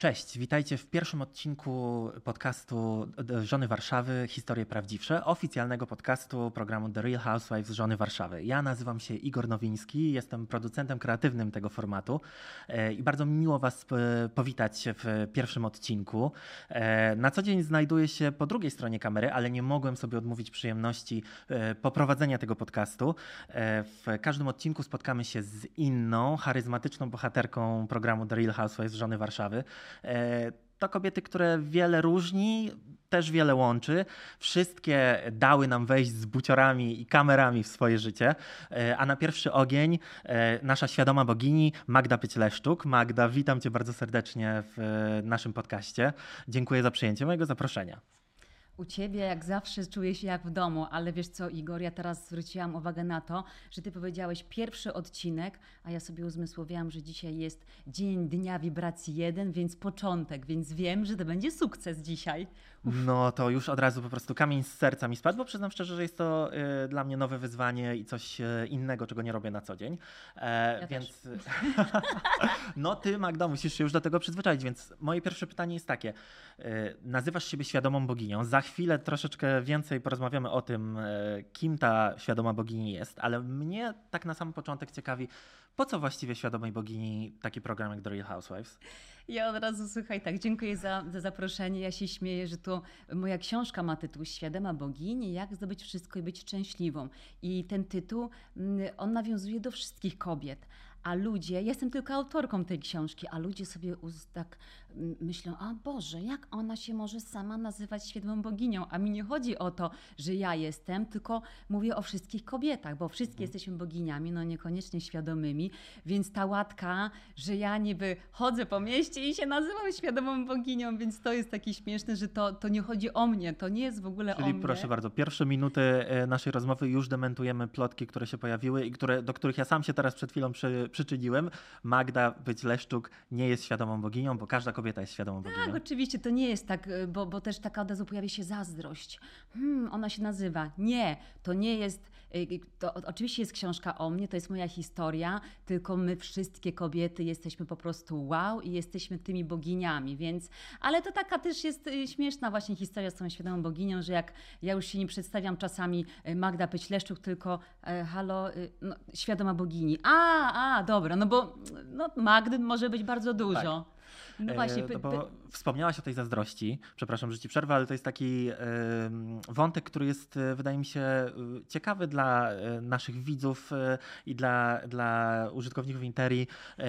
Cześć, witajcie w pierwszym odcinku podcastu Żony Warszawy Historie Prawdziwsze, oficjalnego podcastu programu The Real Housewives Żony Warszawy. Ja nazywam się Igor Nowiński, jestem producentem kreatywnym tego formatu e, i bardzo miło Was e, powitać w pierwszym odcinku. E, na co dzień znajduję się po drugiej stronie kamery, ale nie mogłem sobie odmówić przyjemności poprowadzenia tego podcastu. W każdym odcinku spotkamy się z inną, charyzmatyczną bohaterką programu The Real Housewives Żony Warszawy. E, to kobiety, które wiele różni, też wiele łączy. Wszystkie dały nam wejść z buciorami i kamerami w swoje życie. E, a na pierwszy ogień e, nasza świadoma bogini Magda Pycleszczuk. Magda, witam cię bardzo serdecznie w naszym podcaście. Dziękuję za przyjęcie mojego zaproszenia. U ciebie jak zawsze czuję się jak w domu, ale wiesz co, Igor, ja teraz zwróciłam uwagę na to, że ty powiedziałeś pierwszy odcinek, a ja sobie uzmysłowiłam, że dzisiaj jest dzień dnia wibracji jeden, więc początek, więc wiem, że to będzie sukces dzisiaj. No to już od razu po prostu kamień z serca mi spadł, bo przyznam szczerze, że jest to y, dla mnie nowe wyzwanie i coś y, innego, czego nie robię na co dzień. E, ja więc no ty Magda musisz się już do tego przyzwyczaić, więc moje pierwsze pytanie jest takie. Y, nazywasz siebie świadomą boginią. Za chwilę troszeczkę więcej porozmawiamy o tym, y, kim ta świadoma bogini jest, ale mnie tak na sam początek ciekawi, po co właściwie świadomej bogini taki program jak The Real Housewives? Ja od razu słuchaj, tak, dziękuję za, za zaproszenie. Ja się śmieję, że to moja książka ma tytuł Świadoma bogini, jak zdobyć wszystko i być szczęśliwą. I ten tytuł, mm, on nawiązuje do wszystkich kobiet a ludzie, ja jestem tylko autorką tej książki, a ludzie sobie tak myślą, a Boże, jak ona się może sama nazywać świadomą boginią? A mi nie chodzi o to, że ja jestem, tylko mówię o wszystkich kobietach, bo wszystkie mhm. jesteśmy boginiami, no niekoniecznie świadomymi, więc ta łatka, że ja niby chodzę po mieście i się nazywam świadomą boginią, więc to jest taki śmieszne, że to, to nie chodzi o mnie, to nie jest w ogóle Czyli o mnie. proszę bardzo, pierwsze minuty e, naszej rozmowy już dementujemy plotki, które się pojawiły i które, do których ja sam się teraz przed chwilą przy, przyczyniłem. Magda Być-Leszczuk nie jest świadomą boginią, bo każda kobieta jest boginią. Tak, oczywiście, to nie jest tak, y, bo, bo też taka od razu pojawia się zazdrość. Hmm, ona się nazywa. Nie, to nie jest, y, y, to oczywiście jest książka o mnie, to jest moja historia, tylko my wszystkie kobiety jesteśmy po prostu wow i jesteśmy tymi boginiami, więc, ale to taka też jest śmieszna właśnie historia z tą świadomą boginią, że jak ja już się nie przedstawiam czasami Magda Pyśleszczuk, tylko halo, no, świadoma bogini. A, a, dobra, no bo no, Magdy może być bardzo dużo. Tak. No właśnie. E, no bo wspomniałaś o tej zazdrości. Przepraszam, że ci przerwę, ale to jest taki wątek, który jest, e, wydaje mi się, e, ciekawy dla naszych widzów i dla, dla użytkowników Interi.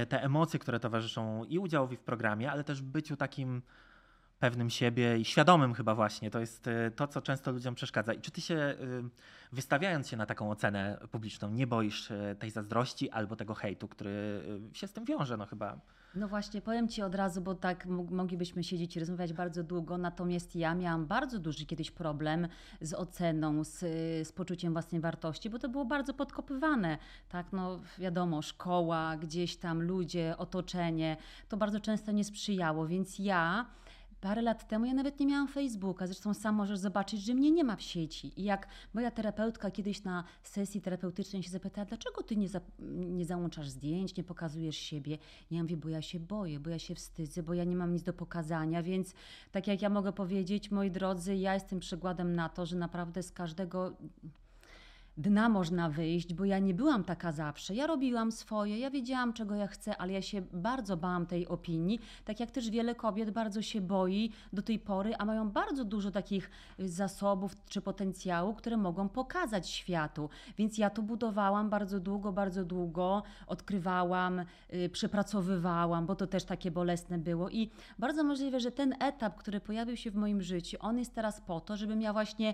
Te emocje, które towarzyszą i udziałowi w programie, ale też byciu takim pewnym siebie i świadomym chyba właśnie. To jest to, co często ludziom przeszkadza. I czy ty się, wystawiając się na taką ocenę publiczną, nie boisz tej zazdrości albo tego hejtu, który się z tym wiąże? No chyba no właśnie, powiem Ci od razu, bo tak moglibyśmy siedzieć i rozmawiać bardzo długo, natomiast ja miałam bardzo duży kiedyś problem z oceną, z, z poczuciem własnej wartości, bo to było bardzo podkopywane, tak, no wiadomo, szkoła, gdzieś tam ludzie, otoczenie, to bardzo często nie sprzyjało, więc ja Parę lat temu ja nawet nie miałam Facebooka, zresztą sam możesz zobaczyć, że mnie nie ma w sieci. I jak moja terapeutka kiedyś na sesji terapeutycznej się zapytała, dlaczego ty nie, za, nie załączasz zdjęć, nie pokazujesz siebie? Ja mówię, bo ja się boję, bo ja się wstydzę, bo ja nie mam nic do pokazania, więc tak jak ja mogę powiedzieć, moi drodzy, ja jestem przykładem na to, że naprawdę z każdego dna można wyjść, bo ja nie byłam taka zawsze. Ja robiłam swoje, ja wiedziałam, czego ja chcę, ale ja się bardzo bałam tej opinii. Tak jak też wiele kobiet bardzo się boi do tej pory, a mają bardzo dużo takich zasobów czy potencjału, które mogą pokazać światu. Więc ja to budowałam bardzo długo, bardzo długo, odkrywałam, yy, przepracowywałam, bo to też takie bolesne było. I bardzo możliwe, że ten etap, który pojawił się w moim życiu, on jest teraz po to, żebym ja właśnie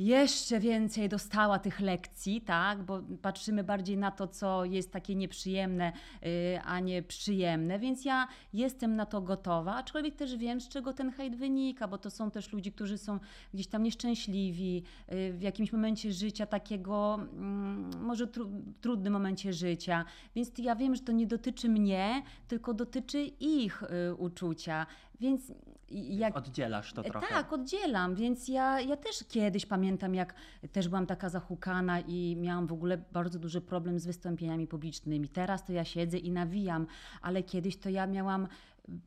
jeszcze więcej dostała tych lekcji, tak? bo patrzymy bardziej na to, co jest takie nieprzyjemne, yy, a nie przyjemne, więc ja jestem na to gotowa, aczkolwiek też wiem, z czego ten hejt wynika, bo to są też ludzie, którzy są gdzieś tam nieszczęśliwi, yy, w jakimś momencie życia takiego, yy, może tru trudnym momencie życia, więc ja wiem, że to nie dotyczy mnie, tylko dotyczy ich y, uczucia, więc jak, Oddzielasz to trochę. Tak, oddzielam, więc ja, ja też kiedyś pamiętam, jak też byłam taka zahukana i miałam w ogóle bardzo duży problem z wystąpieniami publicznymi. Teraz to ja siedzę i nawijam, ale kiedyś to ja miałam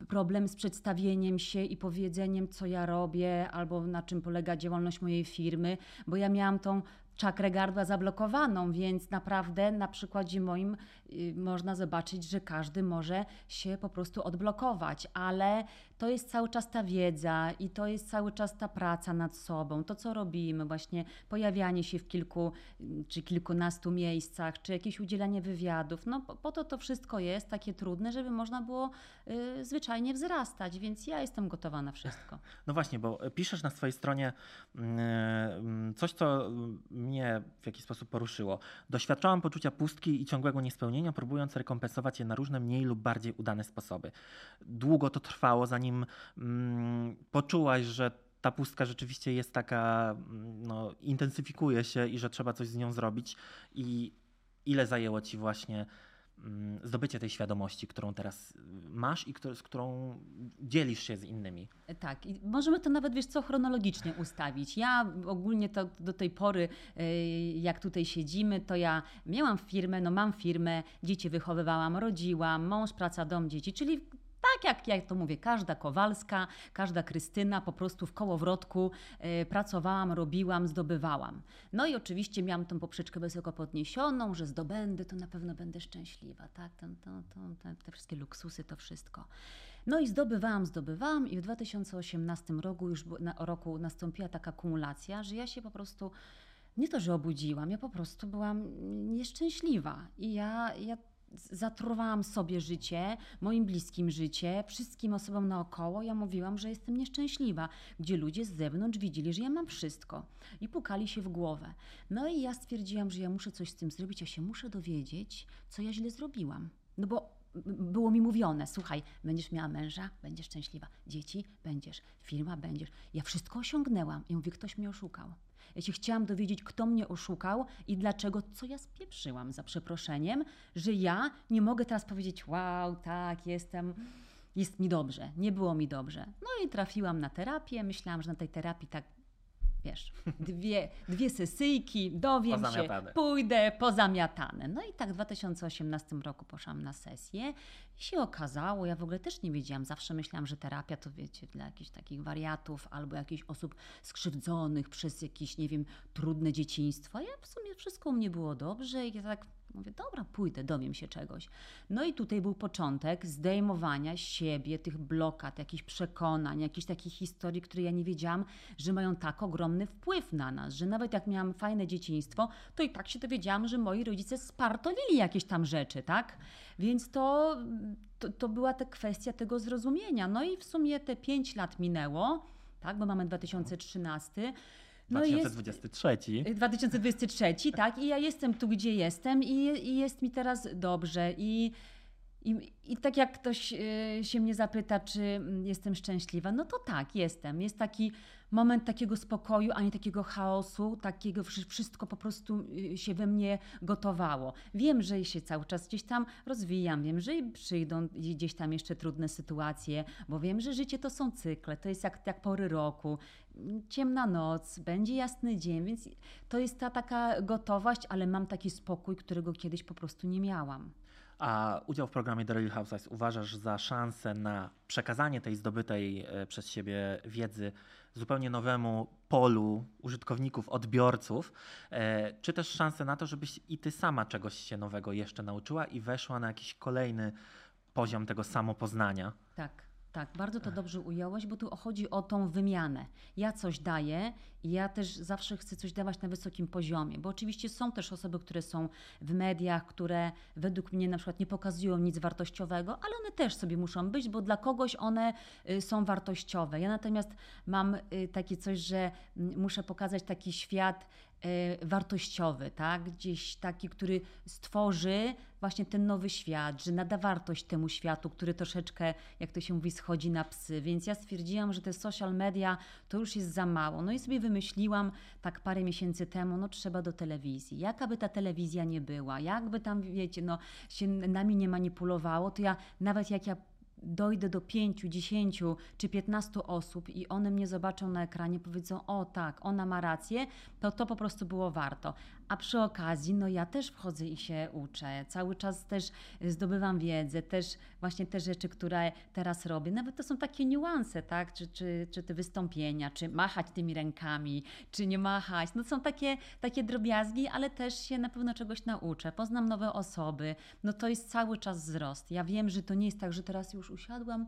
problem z przedstawieniem się i powiedzeniem, co ja robię, albo na czym polega działalność mojej firmy, bo ja miałam tą czakrę gardła zablokowaną, więc naprawdę na przykładzie moim y, można zobaczyć, że każdy może się po prostu odblokować, ale to jest cały czas ta wiedza i to jest cały czas ta praca nad sobą, to co robimy, właśnie pojawianie się w kilku y, czy kilkunastu miejscach, czy jakieś udzielanie wywiadów. No po, po to to wszystko jest takie trudne, żeby można było y, zwyczajnie wzrastać, więc ja jestem gotowa na wszystko. No właśnie, bo piszesz na swojej stronie mm, mm, coś, co mnie w jakiś sposób poruszyło. Doświadczałam poczucia pustki i ciągłego niespełnienia, próbując rekompensować je na różne mniej lub bardziej udane sposoby. Długo to trwało, zanim mm, poczułaś, że ta pustka rzeczywiście jest taka, mm, no, intensyfikuje się i że trzeba coś z nią zrobić. I ile zajęło ci właśnie mm, zdobycie tej świadomości, którą teraz masz i z którą dzielisz się z innymi? Tak, i możemy to nawet, wiesz co, chronologicznie ustawić. Ja ogólnie to do tej pory, y, jak tutaj siedzimy, to ja miałam firmę, no mam firmę, dzieci wychowywałam, rodziłam, mąż, praca, dom, dzieci, czyli tak jak ja to mówię, każda Kowalska, każda Krystyna po prostu w kołowrotku y, pracowałam, robiłam, zdobywałam. No i oczywiście miałam tą poprzeczkę wysoko podniesioną, że zdobędę, to na pewno będę szczęśliwa, tak? To, to, to, te, te wszystkie luksusy, to wszystko. No i zdobywałam, zdobywałam i w 2018 roku już na, roku nastąpiła taka kumulacja, że ja się po prostu nie to, że obudziłam, ja po prostu byłam nieszczęśliwa. I ja, ja zatruwałam sobie życie, moim bliskim życie, wszystkim osobom naokoło. Ja mówiłam, że jestem nieszczęśliwa, gdzie ludzie z zewnątrz widzieli, że ja mam wszystko i pukali się w głowę. No i ja stwierdziłam, że ja muszę coś z tym zrobić, ja się muszę dowiedzieć, co ja źle zrobiłam. No bo było mi mówione, słuchaj, będziesz miała męża, będziesz szczęśliwa, dzieci, będziesz, firma, będziesz. Ja wszystko osiągnęłam i mówię, ktoś mnie oszukał. Ja się chciałam dowiedzieć, kto mnie oszukał i dlaczego, co ja spieprzyłam za przeproszeniem, że ja nie mogę teraz powiedzieć, wow, tak, jestem, jest mi dobrze. Nie było mi dobrze. No i trafiłam na terapię. Myślałam, że na tej terapii tak wiesz, dwie, dwie sesyjki, dowiem się, pójdę pozamiatane. No i tak w 2018 roku poszłam na sesję i się okazało, ja w ogóle też nie wiedziałam, zawsze myślałam, że terapia to wiecie, dla jakichś takich wariatów albo jakichś osób skrzywdzonych przez jakieś, nie wiem, trudne dzieciństwo. Ja w sumie wszystko u mnie było dobrze i ja tak Mówię, dobra, pójdę, dowiem się czegoś. No i tutaj był początek zdejmowania siebie, tych blokad, jakichś przekonań, jakichś takich historii, które ja nie wiedziałam, że mają tak ogromny wpływ na nas, że nawet jak miałam fajne dzieciństwo, to i tak się dowiedziałam, że moi rodzice spartolili jakieś tam rzeczy, tak? Więc to, to, to była ta kwestia tego zrozumienia. No i w sumie te pięć lat minęło, tak, bo mamy 2013 no 2023. Jest, 2023, tak. I ja jestem tu, gdzie jestem i, i jest mi teraz dobrze. I, i, I tak jak ktoś y, się mnie zapyta, czy jestem szczęśliwa, no to tak, jestem. Jest taki moment takiego spokoju, a nie takiego chaosu, takiego wszystko po prostu y, się we mnie gotowało. Wiem, że się cały czas gdzieś tam rozwijam, wiem, że przyjdą gdzieś tam jeszcze trudne sytuacje, bo wiem, że życie to są cykle, to jest jak, jak pory roku, ciemna noc, będzie jasny dzień, więc to jest ta taka gotowość, ale mam taki spokój, którego kiedyś po prostu nie miałam. A udział w programie The Real Housewives uważasz za szansę na przekazanie tej zdobytej e, przez siebie wiedzy zupełnie nowemu polu użytkowników, odbiorców, e, czy też szansę na to, żebyś i ty sama czegoś się nowego jeszcze nauczyła i weszła na jakiś kolejny poziom tego samopoznania? Tak. Tak, bardzo to dobrze ująłeś, bo tu chodzi o tą wymianę. Ja coś daję i ja też zawsze chcę coś dawać na wysokim poziomie, bo oczywiście są też osoby, które są w mediach, które według mnie na przykład nie pokazują nic wartościowego, ale one też sobie muszą być, bo dla kogoś one y, są wartościowe. Ja natomiast mam y, takie coś, że mm, muszę pokazać taki świat wartościowy, tak? Gdzieś taki, który stworzy właśnie ten nowy świat, że nada wartość temu światu, który troszeczkę, jak to się mówi, schodzi na psy. Więc ja stwierdziłam, że te social media to już jest za mało. No i sobie wymyśliłam tak parę miesięcy temu, no trzeba do telewizji. Jaka by ta telewizja nie była, jakby tam, wiecie, no się nami nie manipulowało, to ja nawet jak ja dojdę do 5, 10 czy 15 osób i one mnie zobaczą na ekranie, powiedzą: O, tak, ona ma rację, to to po prostu było warto. A przy okazji, no ja też wchodzę i się uczę. Cały czas też zdobywam wiedzę, też właśnie te rzeczy, które teraz robię. Nawet to są takie niuanse, tak? Czy, czy, czy te wystąpienia, czy machać tymi rękami, czy nie machać. No są takie, takie drobiazgi, ale też się na pewno czegoś nauczę. Poznam nowe osoby. No to jest cały czas wzrost. Ja wiem, że to nie jest tak, że teraz już usiadłam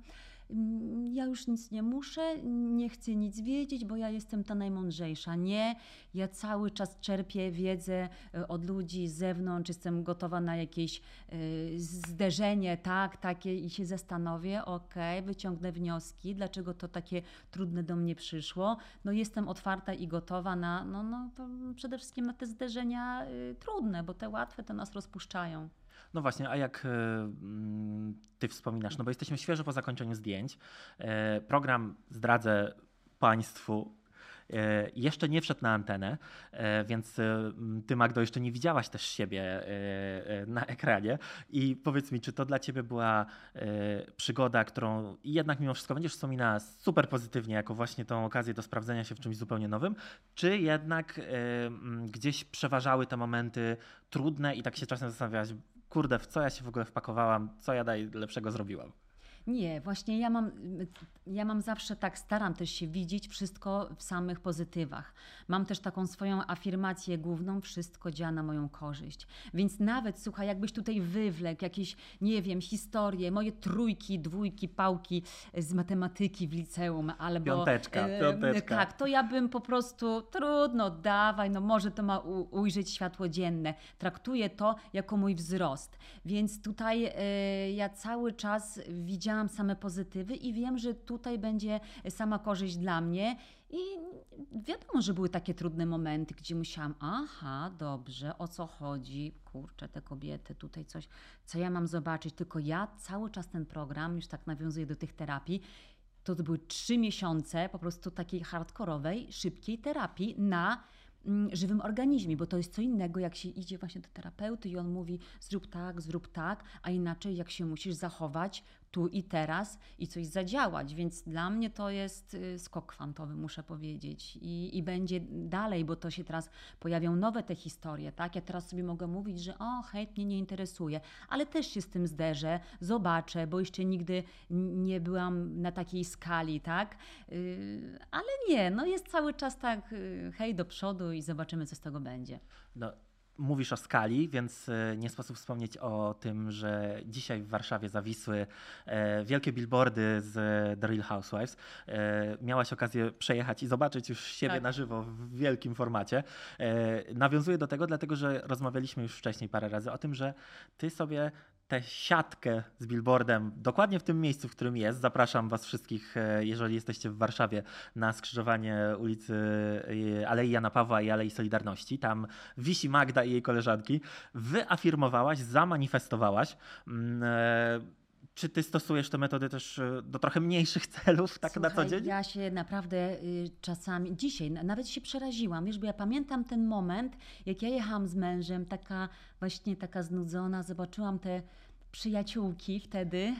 ja już nic nie muszę, nie chcę nic wiedzieć, bo ja jestem ta najmądrzejsza. Nie, ja cały czas czerpię wiedzę e, od ludzi z zewnątrz, jestem gotowa na jakieś e, zderzenie, tak, takie i się zastanowię, ok, wyciągnę wnioski, dlaczego to takie trudne do mnie przyszło. No jestem otwarta i gotowa na, no, no przede wszystkim na te zderzenia y, trudne, bo te łatwe to nas rozpuszczają. No właśnie, a jak e, mm, ty wspominasz, no bo jesteśmy świeżo po zakończeniu zdjęć. E, program zdradzę Państwu e, jeszcze nie wszedł na antenę, więc ty, Magdo, jeszcze nie widziałaś też siebie na ekranie. I powiedz mi, czy to dla ciebie była przygoda, którą jednak mimo wszystko będziesz wspominała super pozytywnie, jako właśnie tą okazję do sprawdzenia się w czymś zupełnie nowym, czy jednak gdzieś przeważały te momenty trudne i tak się czasem zastanawiałaś, kurde, w co ja się w ogóle wpakowałam, co ja najlepszego zrobiłam. Nie, właśnie ja mam, ja mam zawsze tak, staram też się widzieć wszystko w samych pozytywach. Mam też taką swoją afirmację główną, wszystko działa na moją korzyść. Więc nawet, słuchaj, jakbyś tutaj wywlekł jakieś, nie wiem, historie, moje trójki, dwójki, pałki z matematyki w liceum, albo... Piąteczka, piąteczka. Tak, to ja bym po prostu, trudno, dawaj, no może to ma u, ujrzeć światło dzienne. Traktuję to jako mój wzrost. Więc tutaj y, ja cały czas widziałam widziałam same pozytywy i wiem, że tutaj będzie sama korzyść dla mnie. I wiadomo, że były takie trudne momenty, gdzie musiałam, aha, dobrze, o co chodzi? Kurczę, te kobiety, tutaj coś, co ja mam zobaczyć. Tylko ja cały czas ten program, już tak nawiązuję do tych terapii, to, to były trzy miesiące po prostu takiej hardkorowej, szybkiej terapii na Mm, żywym organizmie, bo to jest co innego, jak się idzie właśnie do terapeuty i on mówi zrób tak, zrób tak, a inaczej jak się musisz zachować tu i teraz i coś zadziałać. Więc dla mnie to jest y, skok kwantowy, muszę powiedzieć. I, i będzie dalej, bo to się teraz pojawią nowe te historie, tak? Ja teraz sobie mogę mówić, że o, hejt mnie nie interesuje, ale też się z tym zderzę, zobaczę, bo jeszcze nigdy nie byłam na takiej skali, tak? Yy, ale nie, no jest cały czas tak y, hej do przodu i zobaczymy, co z tego będzie. No mówisz o skali, więc e, nie sposób wspomnieć o tym, że dzisiaj w Warszawie zawisły e, wielkie billboardy z The Real Housewives. E, miałaś okazję przejechać i zobaczyć już siebie tak. na żywo w wielkim formacie. Nawiązuję do tego, dlatego że rozmawialiśmy już wcześniej parę razy o tym, że ty sobie tę siatkę z billboardem dokładnie w tym miejscu, w którym jest. Zapraszam Was wszystkich, e, jeżeli jesteście w Warszawie, na skrzyżowanie ulicy e, Alei Jana Pawła i Alei Solidarności. Tam wisi Magda i jej koleżanki. Wyafirmowałaś, zamanifestowałaś. E, czy ty stosujesz te metody też do trochę mniejszych celów, tak Słuchaj, na co dzień? Ja się naprawdę y, czasami, dzisiaj nawet się przeraziłam, wiesz, bo ja pamiętam ten moment, jak ja jechałam z mężem, taka właśnie taka znudzona, zobaczyłam te przyjaciółki wtedy,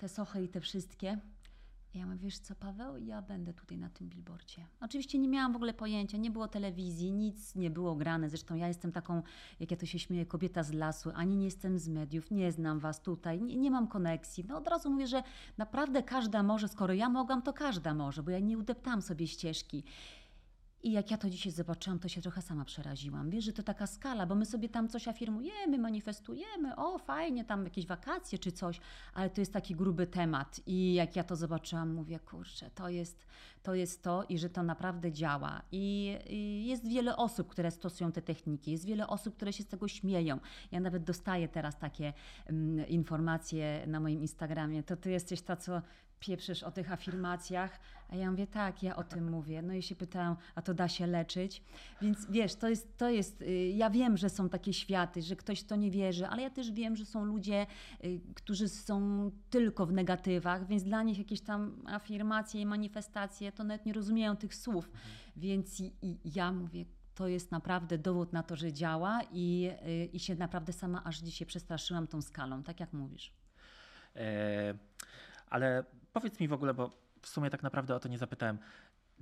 te sochy i te wszystkie. Ja mówię, wiesz co, Paweł, ja będę tutaj na tym billboardzie. Oczywiście nie miałam w ogóle pojęcia, nie było telewizji, nic nie było grane. Zresztą ja jestem taką, jak ja to się śmieję, kobieta z lasu, ani nie jestem z mediów, nie znam was tutaj, nie, nie mam koneksji. No od razu mówię, że naprawdę każda może, skoro ja mogłam, to każda może, bo ja nie udeptałam sobie ścieżki. I jak ja to dzisiaj zobaczyłam, to się trochę sama przeraziłam. Wiesz, że to taka skala, bo my sobie tam coś afirmujemy, manifestujemy, o fajnie, tam jakieś wakacje czy coś, ale to jest taki gruby temat. I jak ja to zobaczyłam, mówię, kurczę, to jest to, jest to i że to naprawdę działa. I, I jest wiele osób, które stosują te techniki, jest wiele osób, które się z tego śmieją. Ja nawet dostaję teraz takie um, informacje na moim Instagramie, to ty jesteś ta, co pieprzysz o tych afirmacjach, a ja mówię, tak, ja o tym mówię. No i się pytają, a to da się leczyć? Więc wiesz, to jest, to jest, y, ja wiem, że są takie światy, że ktoś to nie wierzy, ale ja też wiem, że są ludzie, y, którzy są tylko w negatywach, więc dla nich jakieś tam afirmacje i manifestacje, to nawet nie rozumieją tych słów. Więc i, i ja mówię, to jest naprawdę dowód na to, że działa i, y, i się naprawdę sama aż dzisiaj przestraszyłam tą skalą, tak jak mówisz. E, ale powiedz mi w ogóle, bo w sumie tak naprawdę o to nie zapytałem.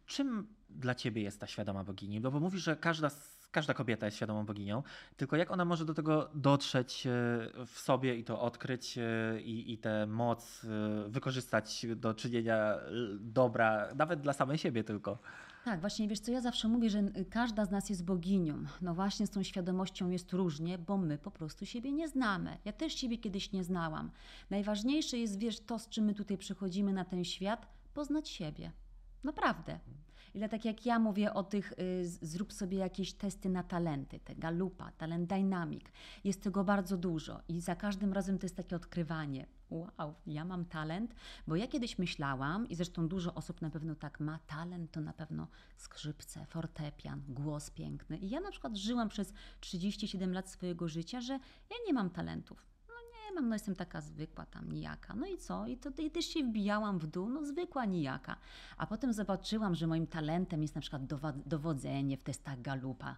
Czym dla ciebie jest ta świadoma bogini? No bo mówisz, że każda, każda kobieta jest świadomą boginią, tylko jak ona może do tego dotrzeć e, w sobie i to odkryć e, i, i tę moc e, wykorzystać do czynienia dobra, nawet dla samej siebie tylko? Tak, właśnie wiesz co, ja zawsze mówię, że każda z nas jest boginią. No właśnie z tą świadomością jest różnie, bo my po prostu siebie nie znamy. Ja też siebie kiedyś nie znałam. Najważniejsze jest, wiesz, to, z czym my tutaj przychodzimy na ten świat, poznać siebie. Naprawdę. Ile tak jak ja mówię o tych, y, zrób sobie jakieś testy na talenty, te Galupa, Talent Dynamic. Jest tego bardzo dużo i za każdym razem to jest takie odkrywanie. Wow, ja mam talent, bo ja kiedyś myślałam, i zresztą dużo osób na pewno tak ma, talent to na pewno skrzypce, fortepian, głos piękny. I ja na przykład żyłam przez 37 lat swojego życia, że ja nie mam talentów mam, no jestem taka zwykła tam, nijaka. No i co? I to i też się wbijałam w dół, no zwykła nijaka. A potem zobaczyłam, że moim talentem jest na przykład dowodzenie w testach Galupa.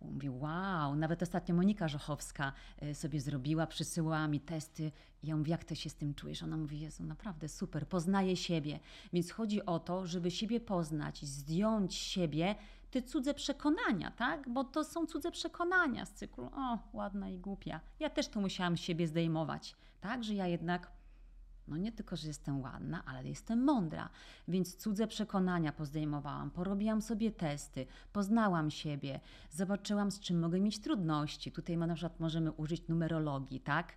Mówię, wow, nawet ostatnio Monika Żochowska y, sobie zrobiła, przysyłała mi testy. I ja mówię, jak ty się z tym czujesz? Ona mówi, Jezu, naprawdę super, poznaję siebie. Więc chodzi o to, żeby siebie poznać, zdjąć siebie te cudze przekonania, tak? Bo to są cudze przekonania z cyklu, o, ładna i głupia. Ja też to musiałam siebie zdejmować, tak? Że ja jednak no nie tylko, że jestem ładna, ale jestem mądra. Więc cudze przekonania pozdejmowałam, porobiłam sobie testy, poznałam siebie, zobaczyłam, z czym mogę mieć trudności. Tutaj na przykład możemy użyć numerologii, tak?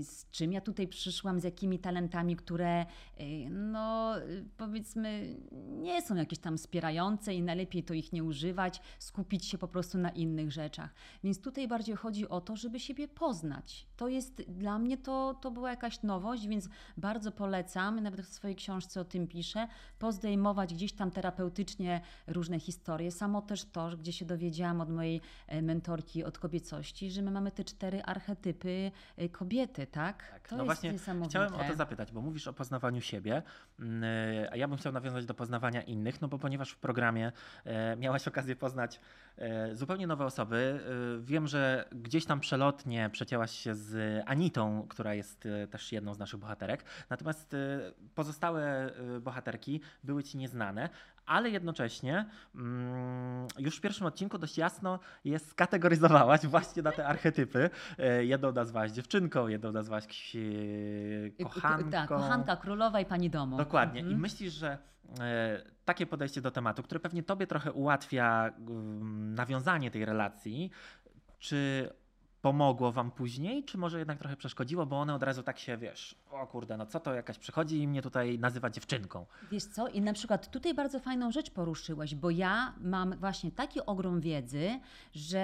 Z czym ja tutaj przyszłam, z jakimi talentami, które y, no powiedzmy nie są jakieś tam wspierające i najlepiej to ich nie używać, skupić się po prostu na innych rzeczach. Więc tutaj bardziej chodzi o to, żeby siebie poznać. To jest dla mnie to, to była jakaś nowość, więc bardzo polecam, nawet w swojej książce o tym piszę, pozdejmować gdzieś tam terapeutycznie różne historie. Samo też to, gdzie się dowiedziałam od mojej e, mentorki od kobiecości, że my mamy te cztery archetypy e, kobiety, tak? tak. To no właśnie chciałem o to zapytać, bo mówisz o poznawaniu siebie, mm, e, a ja bym chciał nawiązać do poznawania innych, no bo ponieważ w programie miałaś okazję poznać zupełnie nowe osoby. Wiem, że gdzieś tam przelotnie przecięłaś się z Anitą, która jest też jedną z naszych naszych bohaterek. Natomiast y, pozostałe y, bohaterki były ci nieznane, ale jednocześnie mm, już w pierwszim odcinku dość jasno je skategoryzowałaś właśnie na te archetypy. Y, jedną nazwałaś dziewczynką, jedną nazwałaś kochanką. Tak, kochanka, królowa i pani domu. Dokładnie. Mhm. I myślisz, że takie podejście do tematu, które pewnie tobie trochę ułatwia mm, nawiązanie tej relacji, czy pomogło wam później, czy może jednak trochę przeszkodziło, bo one od razu tak się, wiesz, o kurde, no co to jakaś przychodzi i mnie tutaj nazywa dziewczynką. Wiesz co, i na przykład tutaj bardzo fajną rzecz poruszyłeś, bo ja mam właśnie taki ogrom wiedzy, że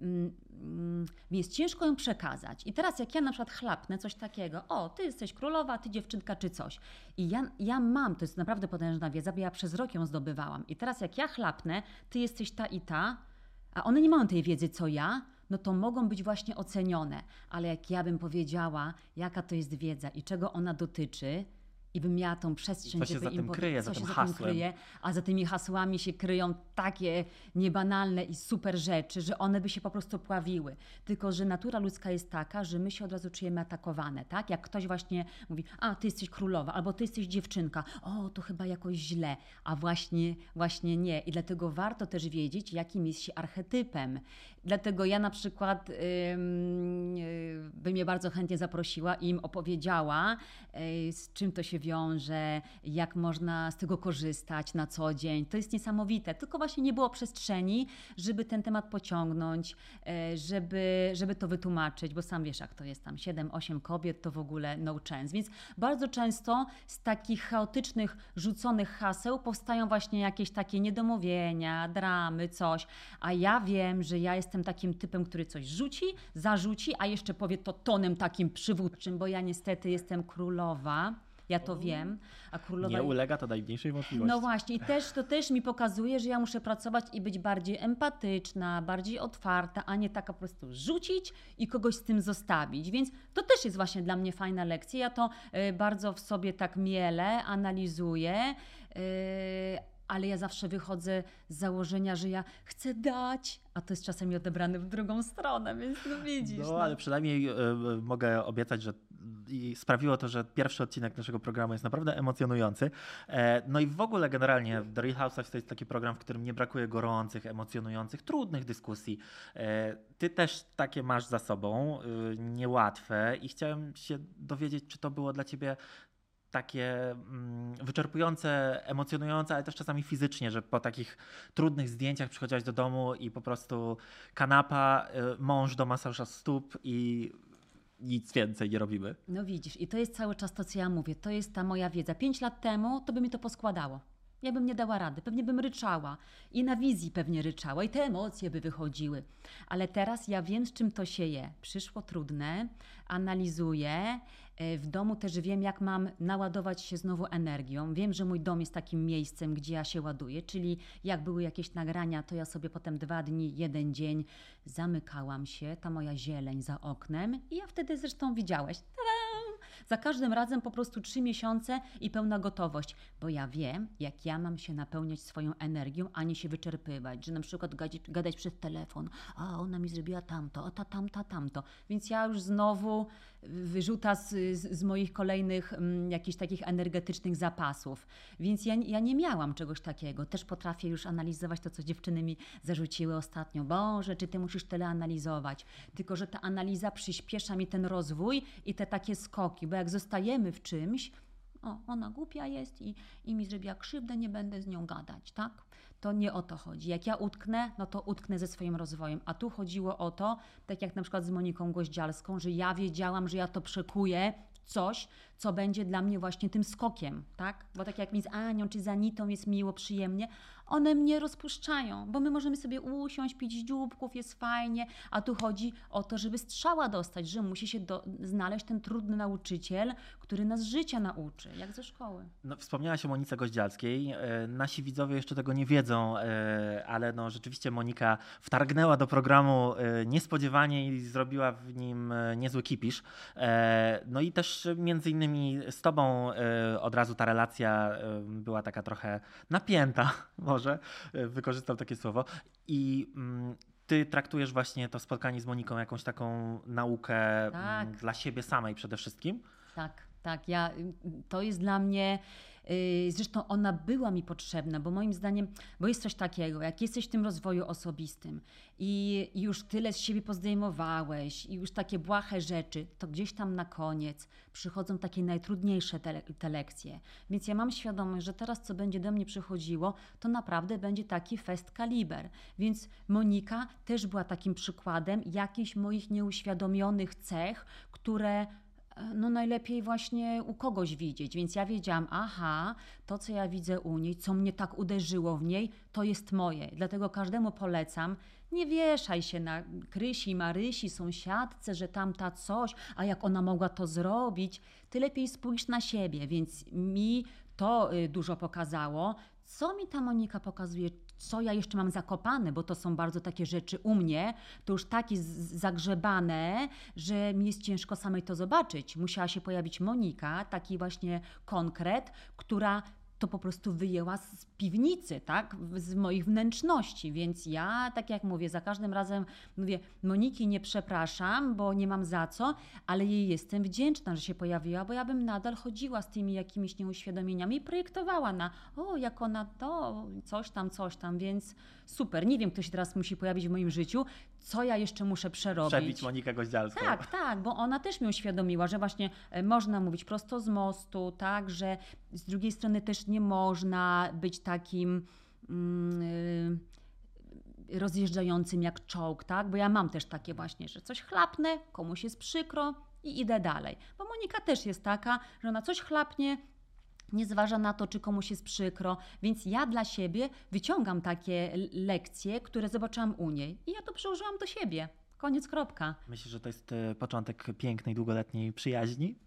mm, mm, mi jest ciężko ją przekazać. I teraz jak ja na przykład chlapnę coś takiego, o, ty jesteś królowa, ty dziewczynka czy coś. I ja, ja mam, to jest naprawdę potężna wiedza, bo ja przez rok ją zdobywałam. I teraz jak ja chlapnę, ty jesteś ta i ta, a one nie mają tej wiedzy co ja, no to mogą być właśnie ocenione. Ale jak ja bym powiedziała, jaka to jest wiedza i czego ona dotyczy, i bym miała tą przestrzeń, co się żeby za tym kryje, co za się za tym kryje, a za tymi hasłami się kryją takie niebanalne i super rzeczy, że one by się po prostu pławiły. Tylko, że natura ludzka jest taka, że my się od razu czujemy atakowane, tak? Jak ktoś właśnie mówi, a ty jesteś królowa, albo ty jesteś dziewczynka, o, to chyba jakoś źle, a właśnie, właśnie nie. I dlatego warto też wiedzieć, jakim jest się archetypem. Dlatego ja na przykład yy, bym je bardzo chętnie zaprosiła i im opowiedziała, yy, z czym to się wiąże, jak można z tego korzystać na co dzień. To jest niesamowite. Tylko właśnie nie było przestrzeni, żeby ten temat pociągnąć, yy, żeby, żeby to wytłumaczyć, bo sam wiesz, jak to jest tam 7-8 kobiet, to w ogóle no chance. Więc bardzo często z takich chaotycznych, rzuconych haseł powstają właśnie jakieś takie niedomówienia, dramy, coś. A ja wiem, że ja jestem jestem takim typem, który coś rzuci, zarzuci, a jeszcze powie to tonem takim przywódczym, bo ja niestety jestem królowa. Ja to wiem. A królowa... Nie ulega to najmniejszej wątpliwości. No właśnie, i też, to też mi pokazuje, że ja muszę pracować i być bardziej empatyczna, bardziej otwarta, a nie taka po prostu rzucić i kogoś z tym zostawić. Więc to też jest właśnie dla mnie fajna lekcja. Ja to y, bardzo w sobie tak mielę, analizuję. Y, ale ja zawsze wychodzę z założenia, że ja chcę dać, a to jest czasami odebrane w drugą stronę, więc no widzisz. No, no. ale przynajmniej y, mogę obiecać, że i sprawiło to, że pierwszy odcinek naszego programu jest naprawdę emocjonujący. E, no i w ogóle generalnie The Real Housewives to jest taki program, w którym nie brakuje gorących, emocjonujących, trudnych dyskusji. E, ty też takie masz za sobą, y, niełatwe i chciałem się dowiedzieć, czy to było dla ciebie takie mm, wyczerpujące, emocjonujące, ale też czasami fizycznie, że po takich trudnych zdjęciach przychodziłaś do domu i po prostu kanapa, y, mąż do masaża stóp i nic więcej nie robimy. No widzisz, i to jest cały czas to, co ja mówię. To jest ta moja wiedza. Pięć lat temu to by mi to poskładało. Ja bym nie dała rady, pewnie bym ryczała i na wizji pewnie ryczała i te emocje by wychodziły. Ale teraz ja wiem, z czym to się je. Przyszło trudne, analizuję. E, w domu też wiem, jak mam naładować się znowu energią. Wiem, że mój dom jest takim miejscem, gdzie ja się ładuję, czyli jak były jakieś nagrania, to ja sobie potem dwa dni, jeden dzień zamykałam się, ta moja zieleń za oknem i ja wtedy zresztą widziałeś, za każdym razem po prostu trzy miesiące i pełna gotowość, bo ja wiem, jak ja mam się napełniać swoją energią, a nie się wyczerpywać, że na przykład gadać, gadać przez telefon, a ona mi zrobiła tamto, a ta tamta tamto. Więc ja już znowu wyrzuta z, z, moich kolejnych m, mm, jakichś takich energetycznych zapasów. Więc ja, ja nie miałam czegoś takiego. Też potrafię już analizować to, co dziewczyny mi zarzuciły ostatnio. Boże, czy ty musisz tyle analizować? Tylko, że ta analiza przyspiesza mi ten rozwój i te takie skoki, bo jak zostajemy w czymś, o, ona głupia jest i, i mi zrobiła krzywdę, nie będę z nią gadać, tak? To nie o to chodzi. Jak ja utknę, no to utknę ze swoim rozwojem. A tu chodziło o to, tak jak na przykład z Moniką Goździalską, że ja wiedziałam, że ja to przekuję coś, co będzie dla mnie właśnie tym skokiem, tak? Bo tak jak mi z Anią czy z Anitą jest miło, przyjemnie, one mnie rozpuszczają, bo my możemy sobie usiąść, pić dzióbków, jest fajnie, a tu chodzi o to, żeby strzała dostać, że musi się do, znaleźć ten trudny nauczyciel, który nas życia nauczy, jak ze szkoły. No, wspomniałaś o Monice Goździalskiej. E, nasi widzowie jeszcze tego nie wiedzą, e, ale no, rzeczywiście Monika wtargnęła do programu e, niespodziewanie i zrobiła w nim niezły kipisz. No i też między innymi z tobą od razu ta relacja była taka trochę napięta, może wykorzystam takie słowo. I mm, ty traktujesz właśnie to spotkanie z Moniką jakąś taką naukę mm, tak. dla siebie samej przede wszystkim? Tak, tak. Ja, to jest dla mnie Y, zresztą ona była mi potrzebna, bo moim zdaniem, bo jest coś takiego, jak jesteś w tym rozwoju osobistym i już tyle z siebie pozdejmowałeś i już takie błahe rzeczy, to gdzieś tam na koniec przychodzą takie najtrudniejsze te, te lekcje. Więc ja mam świadomość, że teraz co będzie do mnie przychodziło, to naprawdę będzie taki fest kaliber. Więc Monika też była takim przykładem jakichś moich nieuświadomionych cech, które no najlepiej właśnie u kogoś widzieć. Więc ja wiedziałam, aha, to co ja widzę u niej, co mnie tak uderzyło w niej, to jest moje. Dlatego każdemu polecam, nie wieszaj się na Krysi, Marysi, sąsiadce, że tamta coś, a jak ona mogła to zrobić, ty lepiej spójrz na siebie. Więc mi to y, dużo pokazało. Co mi ta Monika pokazuje? co ja jeszcze mam zakopane, bo to są bardzo takie rzeczy u mnie, to już takie zagrzebane, że mi jest ciężko samej to zobaczyć. Musiała się pojawić Monika, taki właśnie konkret, która to po prostu wyjęła z piwnicy, tak, z moich wnętrzności, więc ja, tak jak mówię, za każdym razem mówię, Moniki nie przepraszam, bo nie mam za co, ale jej jestem wdzięczna, że się pojawiła, bo ja bym nadal chodziła z tymi jakimiś nieuświadomieniami i projektowała na, o, jak ona to, coś tam, coś tam, więc super. Nie wiem, kto się teraz musi pojawić w moim życiu, co ja jeszcze muszę przerobić. Przebić Monikę Goździalską. Tak, tak, bo ona też mi uświadomiła, że właśnie e, można mówić prosto z mostu, tak, że z drugiej strony też nie można być takim mm, y, rozjeżdżającym jak czołg, tak? Bo ja mam też takie właśnie, że coś chlapnę, komuś jest przykro i idę dalej. Bo Monika też jest taka, że ona coś chlapnie, nie zważa na to, czy komuś jest przykro, więc ja dla siebie wyciągam takie lekcje, które zobaczyłam u niej i ja to przełożyłam do siebie. Koniec, kropka. Myślę, że to jest e, początek pięknej, długoletniej przyjaźni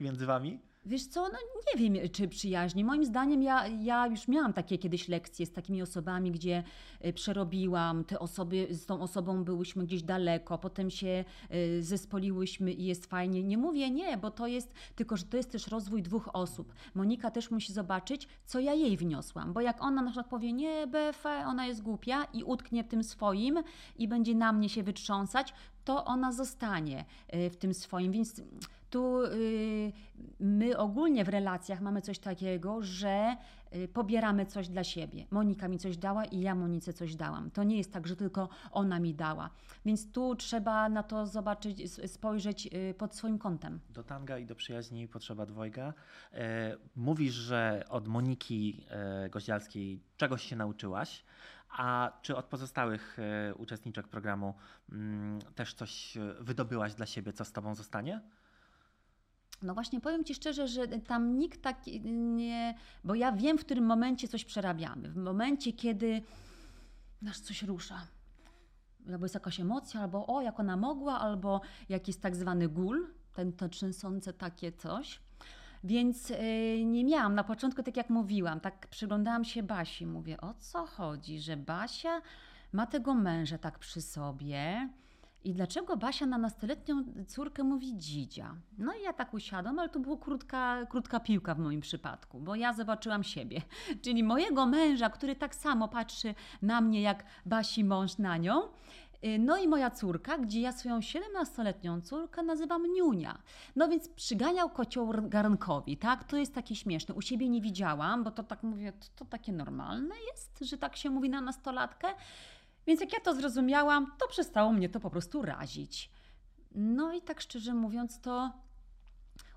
między wami? Wiesz co, no nie wiem, czy przyjaźnie. Moim zdaniem ja, ja już miałam takie kiedyś lekcje z takimi osobami, gdzie y, przerobiłam, te osoby, z tą osobą byłyśmy gdzieś daleko, potem się y, zespoliłyśmy i jest fajnie. Nie mówię nie, bo to jest, tylko że to jest też rozwój dwóch osób. Monika też musi zobaczyć, co ja jej wniosłam, bo jak ona na przykład powie nie, BF, ona jest głupia i utknie w tym swoim i będzie na mnie się wytrząsać, to ona zostanie y, w tym swoim. Więc tu y, my ogólnie w relacjach mamy coś takiego, że y, pobieramy coś dla siebie. Monika mi coś dała i ja Monice coś dałam. To nie jest tak, że tylko ona mi dała. Więc tu trzeba na to zobaczyć, spojrzeć y, pod swoim kątem. Do tanga i do przyjaźni potrzeba dwojga. E, Mówisz, że od Moniki e, Goździalskiej czegoś się nauczyłaś, a czy od pozostałych e, uczestniczek programu mm, też coś wydobyłaś dla siebie, co z tobą zostanie? No właśnie, powiem Ci szczerze, że tam nikt tak nie. Bo ja wiem, w którym momencie coś przerabiamy. W momencie, kiedy nas coś rusza. Albo jest jakaś emocja, albo o, jak ona mogła, albo jakiś tak zwany gól, ten, to trzęsące takie coś. Więc yy, nie miałam na początku, tak jak mówiłam, tak przyglądałam się Basi, mówię, o co chodzi, że Basia ma tego męża tak przy sobie. I dlaczego Basia na nastoletnią córkę mówi dzidzia? No i ja tak usiadłam, ale to była krótka, krótka piłka w moim przypadku, bo ja zobaczyłam siebie, czyli mojego męża, który tak samo patrzy na mnie jak Basi mąż na nią. Y, No i moja córka, gdzie ja swoją 17-letnią córkę nazywam Niunia. No więc przyganiał kocioł garnkowi, tak? To jest takie śmieszne. U siebie nie widziałam, bo to tak mówię, to, to takie normalne jest, że tak się mówi na nastolatkę. Więc jak ja to zrozumiałam, to przestało mnie to po prostu razić. No i tak szczerze mówiąc, to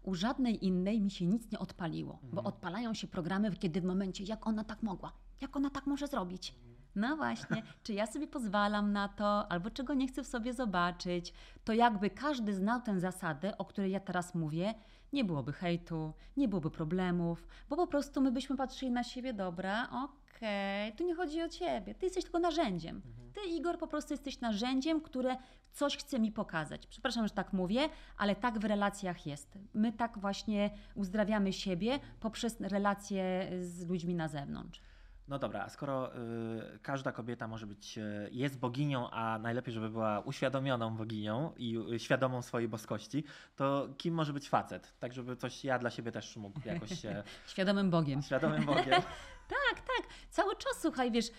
u żadnej innej mi się nic nie odpaliło, bo odpalają się programy, kiedy w momencie, jak ona tak mogła, jak ona tak może zrobić. No właśnie, czy ja sobie pozwalam na to, albo czego nie chcę w sobie zobaczyć, to jakby każdy znał tę zasadę, o której ja teraz mówię, nie byłoby hejtu, nie byłoby problemów, bo po prostu my byśmy patrzyli na siebie, dobra, okej, tu nie chodzi o ciebie, ty jesteś tylko narzędziem. Ty, Igor, po prostu jesteś narzędziem, które coś chce mi pokazać. Przepraszam, że tak mówię, ale tak w relacjach jest. My tak właśnie uzdrawiamy siebie poprzez relacje z ludźmi na zewnątrz. No dobra, a skoro y, każda kobieta może być, y, jest boginią, a najlepiej, żeby była uświadomioną boginią i y, świadomą swojej boskości, to kim może być facet? Tak, żeby coś ja dla siebie też mógł jakoś się Świadomym Bogiem. świadomym Bogiem. Tak, tak. Cały czas, słuchaj, wiesz,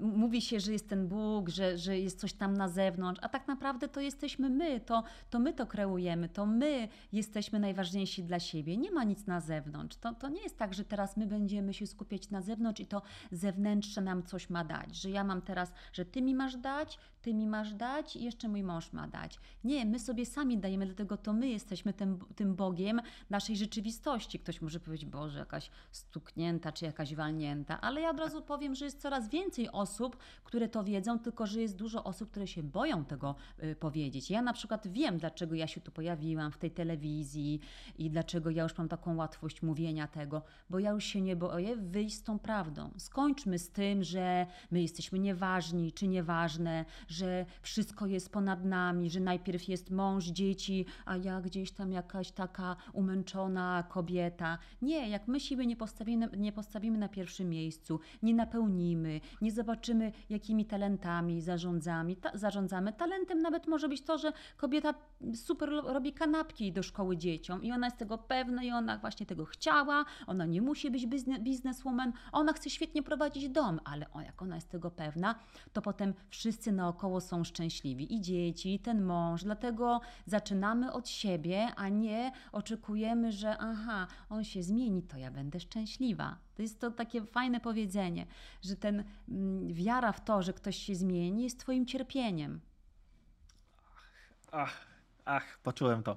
mówi się, że jest ten Bóg, że, że jest coś tam na zewnątrz, a tak naprawdę to jesteśmy my, to, to my to kreujemy, to my jesteśmy najważniejsi dla siebie. Nie ma nic na zewnątrz. To, to nie jest tak, że teraz my będziemy się skupiać na zewnątrz i to zewnętrzne nam coś ma dać, że ja mam teraz, że ty mi masz dać, ty mi masz dać i jeszcze mój mąż ma dać. Nie, my sobie sami dajemy, dlatego to my jesteśmy tym, tym Bogiem naszej rzeczywistości. Ktoś może powiedzieć, Boże, jakaś stuknięta czy jakaś ale ja od razu powiem, że jest coraz więcej osób, które to wiedzą, tylko że jest dużo osób, które się boją tego y, powiedzieć. Ja na przykład wiem, dlaczego ja się tu pojawiłam w tej telewizji i dlaczego ja już mam taką łatwość mówienia tego, bo ja już się nie boję wyjść z tą prawdą. Skończmy z tym, że my jesteśmy nieważni czy nieważne, że wszystko jest ponad nami, że najpierw jest mąż, dzieci, a ja gdzieś tam jakaś taka umęczona kobieta. Nie, jak my siebie nie postawimy, nie postawimy na pierwszym miejscu, nie napełnimy, nie zobaczymy, jakimi talentami zarządzamy, ta, zarządzamy. Talentem nawet może być to, że kobieta super robi kanapki do szkoły dzieciom i ona jest tego pewna i ona właśnie tego chciała, ona nie musi być bizne- bizneswoman, ona chce świetnie prowadzić dom, ale o, jak ona jest tego pewna, to potem wszyscy naokoło są szczęśliwi i dzieci, i ten mąż. Dlatego zaczynamy od siebie, a nie oczekujemy, że aha, on się zmieni, to ja będę szczęśliwa. To jest to takie fajne powiedzenie, że ten mm, wiara w to, że ktoś się zmieni, jest Twoim cierpieniem. Ach, ach, poczułem to.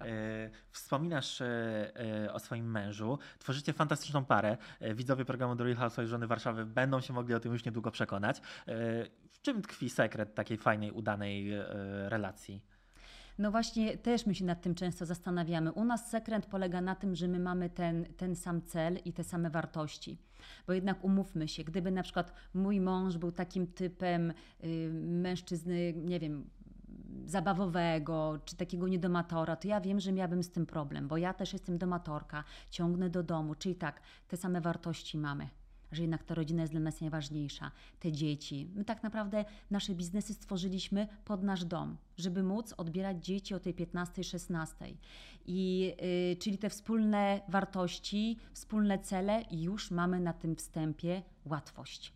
E, Wspominasz e, e, o swoim mężu. Tworzycie fantastyczną parę. Widzowie programu The Real Housewives Żony Warszawy będą się mogli o tym już niedługo przekonać. W czym tkwi sekret takiej fajnej, udanej relacji? No właśnie, też my się nad tym często zastanawiamy. U nas sekret polega na tym, że my mamy ten, ten sam cel i te same wartości. Bo jednak umówmy się, gdyby na przykład mój mąż był takim typem y, mężczyzny, nie wiem, zabawowego, czy takiego niedomatora, to ja wiem, że miałabym z tym problem, bo ja też jestem domatorka, ciągnę do domu, czyli tak, te same wartości mamy że jednak ta rodzina jest dla nas najważniejsza, te dzieci. My tak naprawdę nasze biznesy stworzyliśmy pod nasz dom, żeby móc odbierać dzieci o tej 15-16. I y, czyli te wspólne wartości, wspólne cele już mamy na tym wstępie łatwość.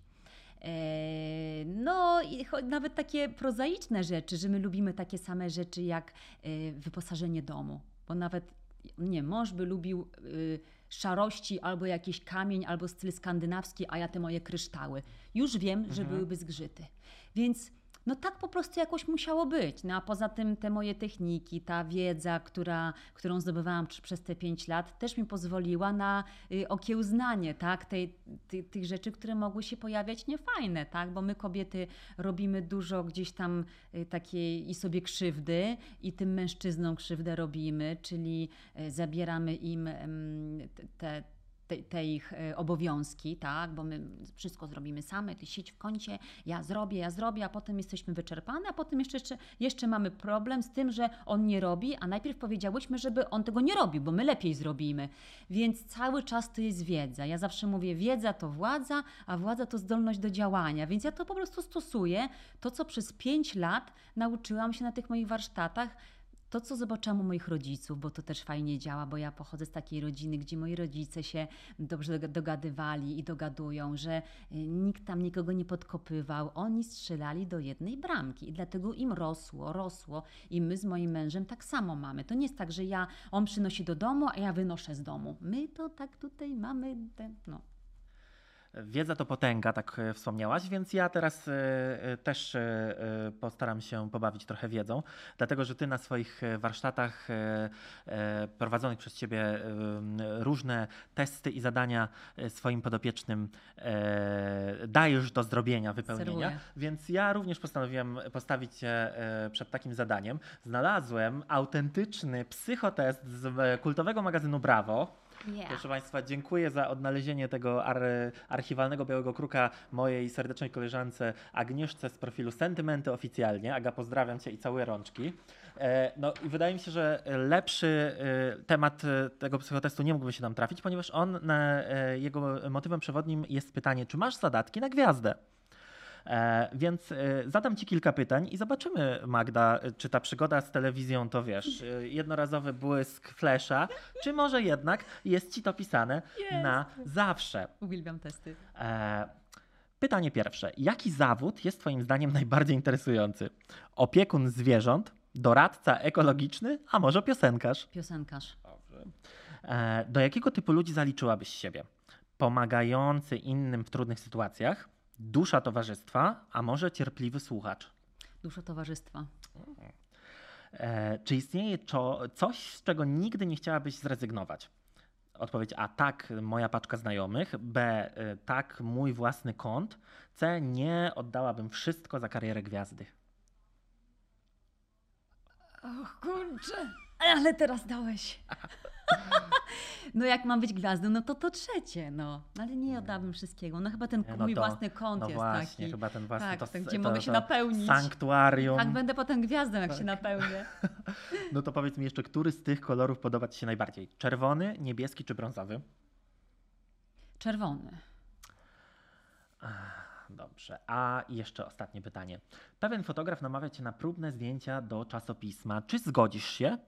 E, no i nawet takie prozaiczne rzeczy, że my lubimy takie same rzeczy jak e, wyposażenie domu, bo nawet nie, mąż by lubił y, szarości albo jakiś kamień, albo styl skandynawski, a ja te moje kryształy. Już wiem, że mhm. byłyby zgrzyty. Więc no tak po prostu jakoś musiało być. No a poza tym te moje techniki, ta wiedza, która, którą zdobywałam przez te pięć lat, też mi pozwoliła na y, okiełznanie tak, tej, ty, tych rzeczy, które mogły się pojawiać niefajne, tak? bo my kobiety robimy dużo gdzieś tam y, takiej i sobie krzywdy i tym mężczyznom krzywdę robimy, czyli y, zabieramy im te te, te, ich e, obowiązki, tak, bo my wszystko zrobimy same, ty sieć w kącie, ja zrobię, ja zrobię, a potem jesteśmy wyczerpane, a potem jeszcze, jeszcze, jeszcze mamy problem z tym, że on nie robi, a najpierw powiedziałyśmy, żeby on tego nie robił, bo my lepiej zrobimy. Więc cały czas to jest wiedza. Ja zawsze mówię, wiedza to władza, a władza to zdolność do działania, więc ja to po prostu stosuję, to co przez pięć lat nauczyłam się na tych moich warsztatach, to, co zobaczyłam u moich rodziców, bo to też fajnie działa, bo ja pochodzę z takiej rodziny, gdzie moi rodzice się dobrze dogadywali i dogadują, że y, nikt tam nikogo nie podkopywał. Oni strzelali do jednej bramki i dlatego im rosło, rosło. I my z moim mężem tak samo mamy. To nie jest tak, że ja, on przynosi do domu, a ja wynoszę z domu. My to tak tutaj mamy, no. Wiedza to potęga, tak e, wspomniałaś, więc ja teraz e, e, też postaram się pobawić trochę wiedzą, dlatego że ty na swoich warsztatach prowadzonych przez ciebie różne testy i zadania swoim podopiecznym dajesz do zrobienia, wypełnienia, więc ja również postanowiłem postawić cię przed takim zadaniem. Znalazłem autentyczny psychotest z kultowego magazynu Brawo, Yeah. Proszę Państwa, dziękuję za odnalezienie tego ar archiwalnego białego kruka mojej serdecznej koleżance Agnieszce z profilu Sentymenty oficjalnie. Aga, pozdrawiam Cię i całe rączki. E, no i wydaje mi się, że lepszy e, temat e, tego psychotestu nie mógłby się nam trafić, ponieważ on, jego motywem przewodnim jest pytanie, czy masz zadatki na gwiazdę? E, więc e, zadam Ci kilka pytań i zobaczymy, Magda, czy ta przygoda z telewizją to wiesz, e, jednorazowy błysk flesza, czy może jednak jest Ci to pisane na zawsze. Uwielbiam testy. Pytanie pierwsze. Jaki zawód jest Twoim zdaniem najbardziej interesujący? Opiekun zwierząt, doradca ekologiczny, a może piosenkarz? Piosenkarz. Dobrze. Do jakiego typu ludzi zaliczyłabyś siebie? Pomagający innym w trudnych sytuacjach, Dusza towarzystwa, a może cierpliwy słuchacz? Dusza towarzystwa. E, czy istnieje czo, coś, z czego nigdy nie chciałabyś zrezygnować? Odpowiedź A. Tak, moja paczka znajomych. B. E, tak, mój własny kont. C. Nie oddałabym wszystko za karierę gwiazdy. Och, kurczę. Ale teraz dałeś. No jak mam być gwiazdą, no to to trzecie, no. Ale nie oddałabym wszystkiego. No chyba ten no mój to, własny kąt no jest właśnie, taki. chyba ten własny, tak, to, tak, gdzie to, mogę się napełnić. Sanktuarium. Tak, będę potem gwiazdą, jak tak. się napełnię. No to powiedz mi jeszcze, który z tych kolorów podoba Ci się najbardziej? Czerwony, niebieski czy brązowy? Czerwony. Dobrze. A jeszcze ostatnie pytanie. Pewien fotograf namawia cię na próbne zdjęcia do czasopisma. Czy zgodzisz się?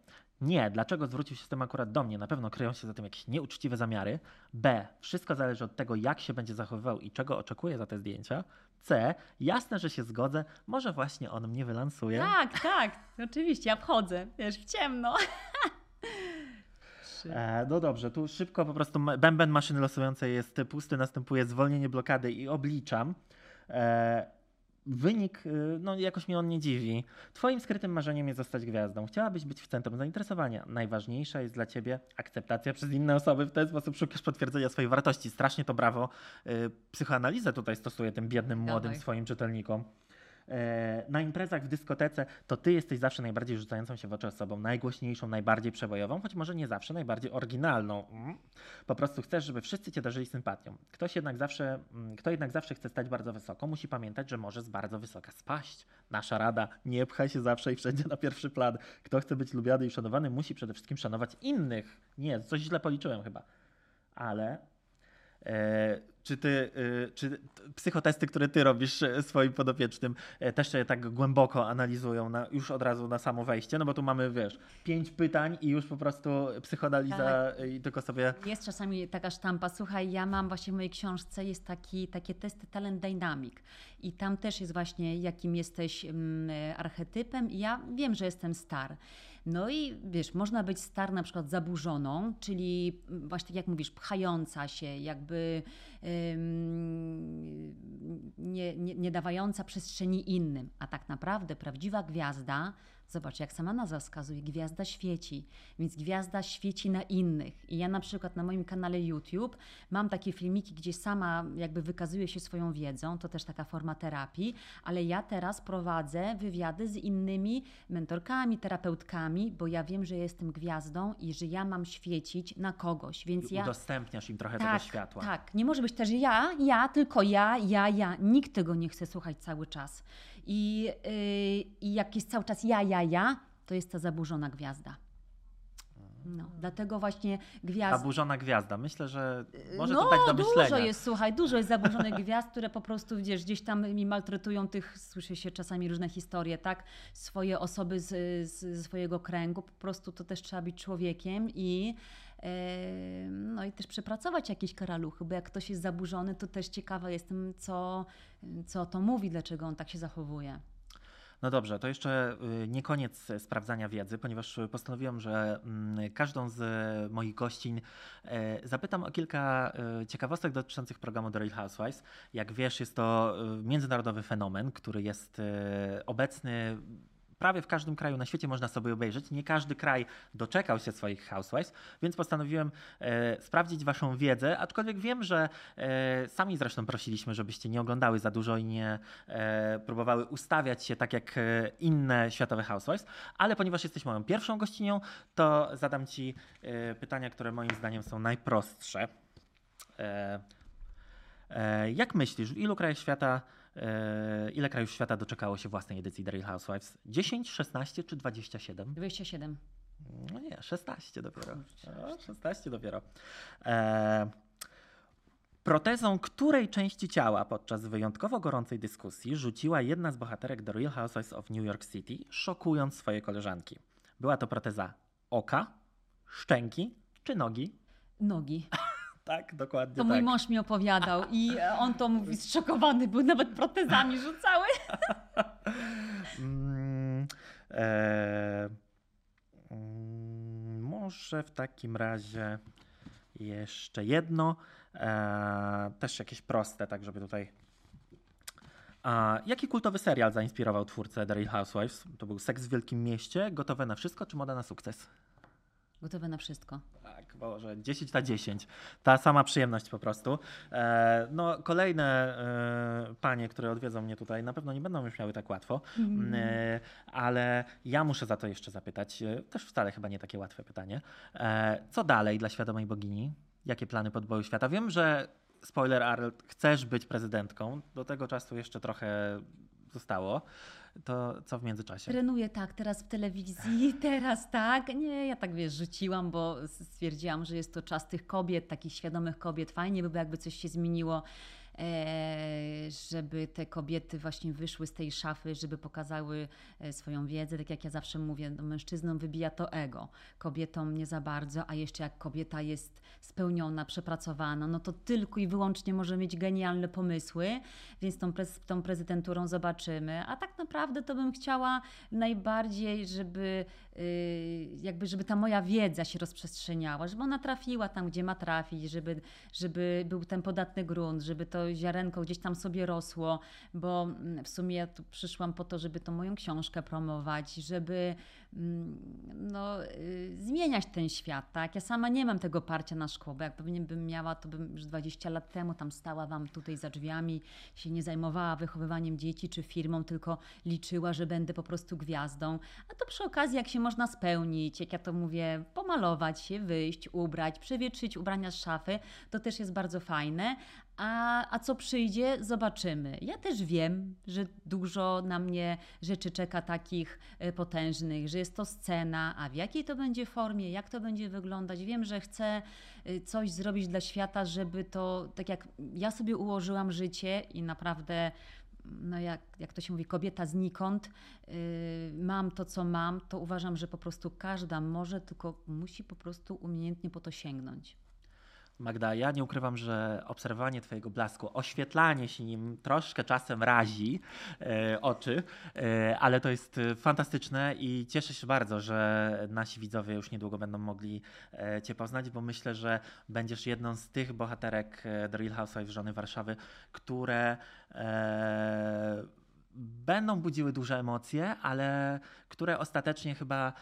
Nie. Dlaczego zwrócił się z tym akurat do mnie? Na pewno kryją się za tym jakieś nieuczciwe zamiary. B. Wszystko zależy od tego, jak się będzie zachowywał i czego oczekuje za te zdjęcia. C. Jasne, że się zgodzę. Może właśnie on mnie wylansuje. Tak, tak. Oczywiście. Ja wchodzę. Wiesz, w ciemno. E, no dobrze, tu szybko po prostu bęben maszyny losującej jest pusty, następuje zwolnienie blokady i obliczam. E, wynik, y, no jakoś mnie on nie dziwi. Twoim skrytym marzeniem jest zostać gwiazdą. Chciałabyś być w centrum zainteresowania. Najważniejsza jest dla ciebie akceptacja przez inne osoby. W ten sposób szukasz potwierdzenia swojej wartości. Strasznie to brawo. Y, psychoanalizę tutaj stosuję tym biednym, młodym Dawaj. swoim czytelnikom. E, na imprezach w dyskotece to ty jesteś zawsze najbardziej rzucającą się w oczy osobą, najgłośniejszą, najbardziej przebojową, choć może nie zawsze najbardziej oryginalną. Mm. Po prostu chcesz, żeby wszyscy cię darzyli sympatią. Ktoś jednak zawsze, mm, kto jednak zawsze chce stać bardzo wysoko, musi pamiętać, że może z bardzo wysoka spaść. Nasza rada, nie pchaj się zawsze i wszędzie na pierwszy plan. Kto chce być lubiany i szanowany, musi przede wszystkim szanować innych. Nie, coś źle policzyłem chyba. Ale e, czy ty, y, czy psychotesty, które ty robisz e, swoim podopiecznym, e, też się tak głęboko analizują na, już od razu na samo wejście? No bo tu mamy, wiesz, pięć pytań i już po prostu psychoanaliza tak. i tylko sobie... Jest czasami taka sztampa. Słuchaj, ja mam właśnie w mojej książce jest taki, takie testy Talent Dynamic i tam też jest właśnie, jakim jesteś mm, archetypem. I ja wiem, że jestem star. No i wiesz, można być star na przykład zaburzoną, czyli właśnie tak jak mówisz, pchająca się, jakby nie, nie, nie dawająca przestrzeni innym. A tak naprawdę prawdziwa gwiazda Zobacz, jak sama nazwa wskazuje, gwiazda świeci, więc gwiazda świeci na innych. I ja na przykład na moim kanale YouTube mam takie filmiki, gdzie sama jakby wykazuję się swoją wiedzą, to też taka forma terapii, ale ja teraz prowadzę wywiady z innymi mentorkami, terapeutkami, bo ja wiem, że jestem gwiazdą i że ja mam świecić na kogoś, więc I ja... udostępniasz im trochę tak, tego światła. Tak, nie może być też ja, ja, tylko ja, ja, ja. Nikt tego nie chce słuchać cały czas. I, yy, I jak jest cały czas ja, ja, ja, to jest ta zaburzona gwiazda. No, dlatego właśnie gwiazda. Zaburzona gwiazda. Myślę, że może no, to tak do myślenia. dużo jest, słuchaj, dużo jest zaburzonych gwiazd, które po prostu wiesz, gdzieś tam mi maltretują tych, słyszy się czasami różne historie, tak? Swoje osoby z, z swojego kręgu. Po prostu to też trzeba być człowiekiem i no i też przepracować jakieś karaluchy, bo jak ktoś jest zaburzony, to też ciekawa jestem, co, co to mówi, dlaczego on tak się zachowuje. No dobrze, to jeszcze y, nie koniec sprawdzania wiedzy, ponieważ postanowiłem, że mm, każdą z moich gościń e, zapytam o kilka e, ciekawostek dotyczących programu The Real Housewives. Jak wiesz, jest to y, międzynarodowy fenomen, który jest e, obecny prawie w każdym kraju na świecie można sobie obejrzeć. Nie każdy kraj doczekał się swoich Housewives, więc postanowiłem e, sprawdzić Waszą wiedzę, aczkolwiek wiem, że e, sami zresztą prosiliśmy, żebyście nie oglądały za dużo i nie e, próbowały ustawiać się tak jak e, inne światowe Housewives, ale ponieważ jesteś moją pierwszą gościnią, to zadam Ci e, pytania, które moim zdaniem są najprostsze. E, jak myślisz, w ilu krajach świata ile krajów świata doczekało się własnej edycji The Real Housewives? 10, 16 czy 27? 27. No nie, 16 dopiero. No, 16 dopiero. E, protezą której części ciała podczas wyjątkowo gorącej dyskusji rzuciła jedna z bohaterek The Real Housewives of New York City, szokując swoje koleżanki? Była to proteza oka, szczęki czy nogi? Nogi. Tak, dokładnie. To tak. mój mąż mi opowiadał i on to mówi zszokowany, był nawet protezami rzucały. mm, e, mm, może w takim razie jeszcze jedno, e, też jakieś proste, tak żeby tutaj. A jaki kultowy serial zainspirował twórcę The Real Housewives? To był Seks w Wielkim Mieście, Gotowe na Wszystko czy Moda na Sukces? Gotowe na wszystko. Tak, Boże, 10 na 10. Ta sama przyjemność po prostu. E, no, kolejne e, panie, które odwiedzą mnie tutaj, na pewno nie będą już miały tak łatwo, mm. ale ja muszę za to jeszcze zapytać, też wcale chyba nie takie łatwe pytanie. Co dalej dla świadomej bogini? Jakie plany podboju świata? Wiem, że spoiler alert, chcesz być prezydentką. Do tego czasu jeszcze trochę zostało to co w międzyczasie? Trenuję tak, teraz w telewizji, teraz tak. Nie, ja tak wiesz, rzuciłam, bo stwierdziłam, że jest to czas tych kobiet, takich świadomych kobiet. Fajnie by było, jakby coś się zmieniło żeby te kobiety właśnie wyszły z tej szafy, żeby pokazały e, swoją wiedzę. Tak jak ja zawsze mówię, no mężczyznom wybija to ego, kobietom nie za bardzo, a jeszcze jak kobieta jest spełniona, przepracowana, no to tylko i wyłącznie może mieć genialne pomysły, więc tą, prez, tą prezydenturą zobaczymy. A tak naprawdę to bym chciała najbardziej, żeby jakby, żeby ta moja wiedza się rozprzestrzeniała, żeby ona trafiła tam, gdzie ma trafić, żeby, żeby był ten podatny grunt, żeby to ziarenko gdzieś tam sobie rosło, bo mm, w sumie ja tu przyszłam po to, żeby tą moją książkę promować, żeby no, y, zmieniać ten świat, tak? Ja sama nie mam tego parcia na szkło, bo jak pewnie bym miała, to bym już 20 lat temu tam stała Wam tutaj za drzwiami, się nie zajmowała wychowywaniem dzieci czy firmą, tylko liczyła, że będę po prostu gwiazdą. A to przy okazji, jak się można spełnić, jak ja to mówię, pomalować się, wyjść, ubrać, przewietrzyć ubrania z szafy, to też jest bardzo fajne, A, a co przyjdzie, zobaczymy. Ja też wiem, że dużo na mnie rzeczy czeka takich e, potężnych, że jest to scena, a w jakiej to będzie formie, jak to będzie wyglądać. Wiem, że chcę e, coś zrobić dla świata, żeby to, tak jak ja sobie ułożyłam życie i naprawdę no jak, jak to się mówi, kobieta znikąd, yy, mam to, co mam, to uważam, że po prostu każda może, tylko musi po prostu umiejętnie po to sięgnąć. Magda, ja nie ukrywam, że obserwowanie Twojego blasku, oświetlanie się nim troszkę czasem razi e, oczy, e, ale to jest fantastyczne i cieszę się bardzo, że nasi widzowie już niedługo będą mogli e, Cię poznać, bo myślę, że będziesz jedną z tych bohaterek e, The Real Housewives żony Warszawy, które e, będą budziły duże emocje, ale które ostatecznie chyba e,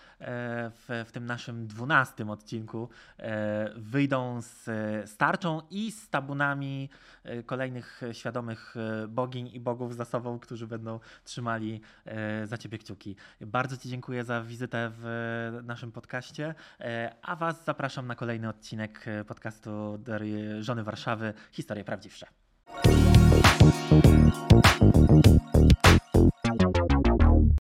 w, w tym naszym dwunastym odcinku e, wyjdą z starczą i z tabunami e, kolejnych świadomych bogiń i bogów za sobą, którzy będą trzymali za ciebie kciuki. Bardzo Ci dziękuję za wizytę w naszym podcaście, a Was zapraszam na kolejny odcinek podcastu Żony Warszawy Historie Prawdziwsze.